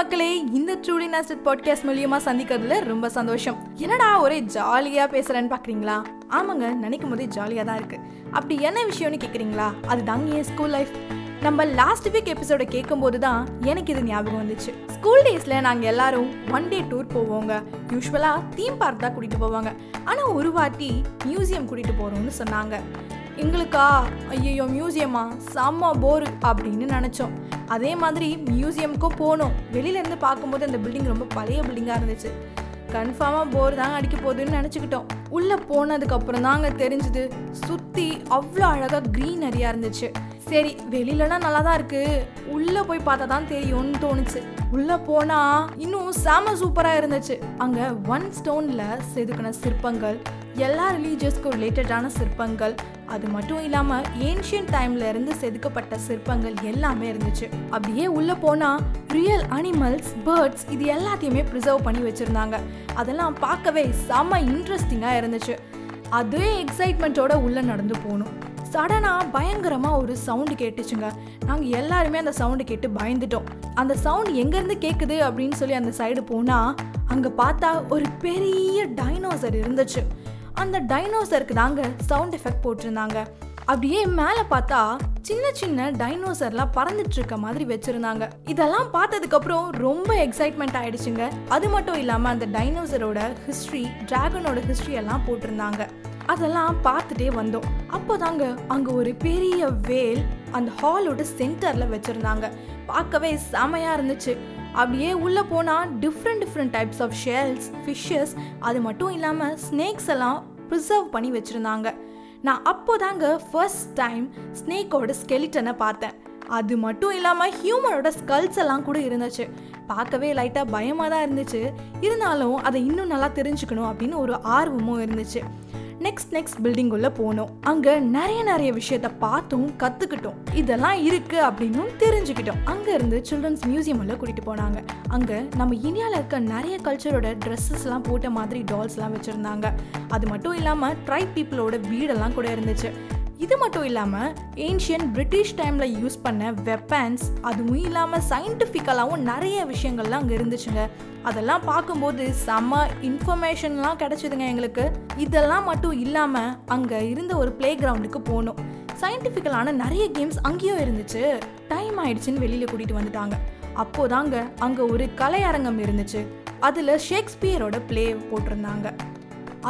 மக்களே இந்த truly நாஸ்டட் podcast மூலியமா சந்திக்கிறதுல ரொம்ப சந்தோஷம். என்னடா ஒரே ஜாலியா பேசுறேன்னு பாக்குறீங்களா? ஆமாங்க நினைக்கும் போதே ஜாலியா தான் இருக்கு. அப்படி என்ன விஷயம்னு கேக்குறீங்களா? அது தாங்க என் ஸ்கூல் லைஃப் நம்ம லாஸ்ட் வீக் எபிசோட கேட்கும்போது தான் எனக்கு இது ஞாபகம் வந்துச்சு. ஸ்கூல் டேஸ்ல நாங்க எல்லாரும் ஒன் டே டூர் போவோங்க. யூஸ்வலா தீம் பார்க் தான் கூட்டிட்டு போவாங்க. ஆனா ஒரு வாட்டி மியூசியம் கூட்டிட்டு போறோம்னு சொன்னாங்க. எங்களுக்கா? ஐயோ மியூசியமா செம்ம போர் அப்படின்னு நினச்சோம். அதே மாதிரி மியூசியமுக்கும் போனோம் வெளியிலேருந்து பார்க்கும்போது அந்த பில்டிங் ரொம்ப பழைய பில்டிங்காக இருந்துச்சு. கன்ஃபார்மாக போர் தான் அடிக்க போகுதுன்னு நினச்சிக்கிட்டோம். உள்ளே போனதுக்கப்புறம் தான் அங்கே தெரிஞ்சுது சுற்றி அவ்வளோ அழகாக க்ரீனரியாக இருந்துச்சு. சரி வெளியிலனா நல்லா தான் இருக்கு. உள்ள போய் பார்த்தா தான் தெரியும்னு தோணுச்சு. உள்ள போனா இன்னும் செம சூப்பரா இருந்துச்சு. அங்க ஒன் ஸ்டோன்ல செதுக்கின சிற்பங்கள் எல்லா ரிலீஜியஸ்க்கும் ரிலேட்டடான சிற்பங்கள் அது மட்டும் இல்லாம ஏன்ஷியன் டைம்ல இருந்து செதுக்கப்பட்ட சிற்பங்கள் எல்லாமே இருந்துச்சு. அப்படியே உள்ள போனா ரியல் அனிமல்ஸ் பேர்ட்ஸ் இது எல்லாத்தையுமே ப்ரிசர்வ் பண்ணி வச்சிருந்தாங்க. அதெல்லாம் பார்க்கவே செம இன்ட்ரெஸ்டிங்கா இருந்துச்சு. அதே எக்ஸைட்மெண்ட்டோட உள்ள நடந்து போகணும் சடனாக பயங்கரமாக ஒரு சவுண்டு கேட்டுச்சுங்க. நாங்கள் எல்லாருமே அந்த சவுண்டு கேட்டு பயந்துட்டோம். அந்த சவுண்ட் எங்கேருந்து கேட்குது அப்படின்னு சொல்லி அந்த சைடு போனால் அங்கே பார்த்தா ஒரு பெரிய டைனோசர் இருந்துச்சு. அந்த டைனோசருக்கு தாங்க சவுண்ட் எஃபெக்ட் போட்டிருந்தாங்க. அப்படியே மேலே பார்த்தா சின்ன சின்ன டைனோசர்லாம் பறந்துட்டு இருக்க மாதிரி வச்சிருந்தாங்க. இதெல்லாம் பார்த்ததுக்கு அப்புறம் ரொம்ப எக்ஸைட்மெண்ட் ஆயிடுச்சுங்க. அது மட்டும் இல்லாமல் அந்த டைனோசரோட ஹிஸ்ட்ரி டிராகனோட ஹிஸ்ட்ரி எல்லாம் போட்டிருந்தாங்க. அதெல்லாம் பார்த்துட்டே வந்தோம். அப்போதாங்க அங்கே ஒரு பெரிய வேல் அந்த ஹாலோட சென்டரில் வச்சுருந்தாங்க. பார்க்கவே செமையாக இருந்துச்சு. அப்படியே உள்ளே போனால் different different types of shells fishes அது மட்டும் இல்லாமல் ஸ்னேக்ஸ் எல்லாம் ப்ரிசர்வ் பண்ணி வச்சுருந்தாங்க. நான் அப்போதாங்க ஃபர்ஸ்ட் டைம் ஸ்னேக்கோட ஸ்கெலிட்டனை பார்த்தேன். அது மட்டும் இல்லாமல் ஹியூமனோட ஸ்கல்ஸ் எல்லாம் கூட இருந்துச்சு. பார்க்கவே லைட்டாக பயமாக தான் இருந்துச்சு. இருந்தாலும் அதை இன்னும் நல்லா தெரிஞ்சுக்கணும் அப்படின்னு ஒரு ஆர்வமும் இருந்துச்சு. நெக்ஸ்ட் நெக்ஸ்ட் பில்டிங்குள்ளே போனோம். அங்கே நிறைய நிறைய விஷயத்த பார்த்தும் கற்றுக்கிட்டோம் இதெல்லாம் இருக்குது அப்படின்னு தெரிஞ்சுக்கிட்டோம். அங்கேருந்து சில்ட்ரன்ஸ் மியூசியம் உள்ள கூட்டிகிட்டு போனாங்க. அங்கே நம்ம இந்தியாவில் இருக்க நிறைய கல்ச்சரோட ட்ரெஸ்ஸஸ்லாம் போட்ட மாதிரி டால்ஸ்லாம் வச்சுருந்தாங்க. அது மட்டும் இல்லாமல் ட்ரைப் பீப்புளோட வீடெல்லாம் கூட இருந்துச்சு. இது மட்டும் இல்லாமல் ஏன்ஷியன் பிரிட்டிஷ் டைமில் யூஸ் பண்ண வெப்பன்ஸ் அதுவும் இல்லாமல் சயின்டிஃபிக்கலாகவும் நிறைய விஷயங்கள்லாம் அங்கே இருந்துச்சுங்க. அதெல்லாம் பார்க்கும்போது செம்ம இன்ஃபர்மேஷன்லாம் கிடச்சிதுங்க எங்களுக்கு. இதெல்லாம் மட்டும் இல்லாமல் அங்கே இருந்த ஒரு பிளே கிரவுண்டுக்கு போனோம். சயின்டிஃபிக்கலான நிறைய கேம்ஸ் அங்கேயும் இருந்துச்சு. டைம் ஆயிடுச்சுன்னு வெளியில் கூட்டிகிட்டு வந்துட்டாங்க. அப்போதாங்க அங்கே ஒரு கலையரங்கம் இருந்துச்சு. அதில் ஷேக்ஸ்பியரோட பிளே போட்டிருந்தாங்க.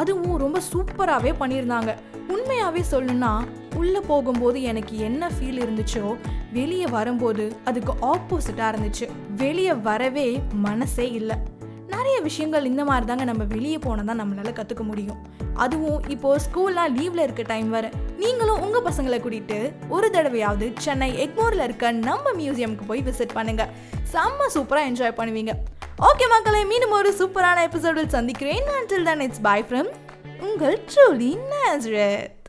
அதுவும் ரொம்ப சூப்பராகவே பண்ணியிருந்தாங்க. உண்மையாகவே சொல்லணும்னா உள்ளே போகும்போது எனக்கு என்ன ஃபீல் இருந்துச்சோ வெளியே வரும்போது அதுக்கு ஆப்போசிட்டாக இருந்துச்சு. வெளியே வரவே மனசே இல்லை. நிறைய விஷயங்கள் இந்த மாதிரி தாங்க நம்ம வெளியே போனால் தான் நம்மளால கற்றுக்க முடியும். அதுவும் இப்போ ஸ்கூல்லாம் லீவில் இருக்க டைம் வர நீங்களும் உங்கள் பசங்களை கூட்டிட்டு ஒரு தடவையாவது சென்னை எக்மோரில் இருக்க நம்ம மியூசியமுக்கு போய் விசிட் பண்ணுங்கள் செம்ம சூப்பராக என்ஜாய் பண்ணுவீங்க. ஓகே மக்களை மீண்டும் ஒரு சூப்பரான எபிசோடில் சந்திக்கிறேன். Until then it's bye from உங்கள் ட்ரூலி நேசரத்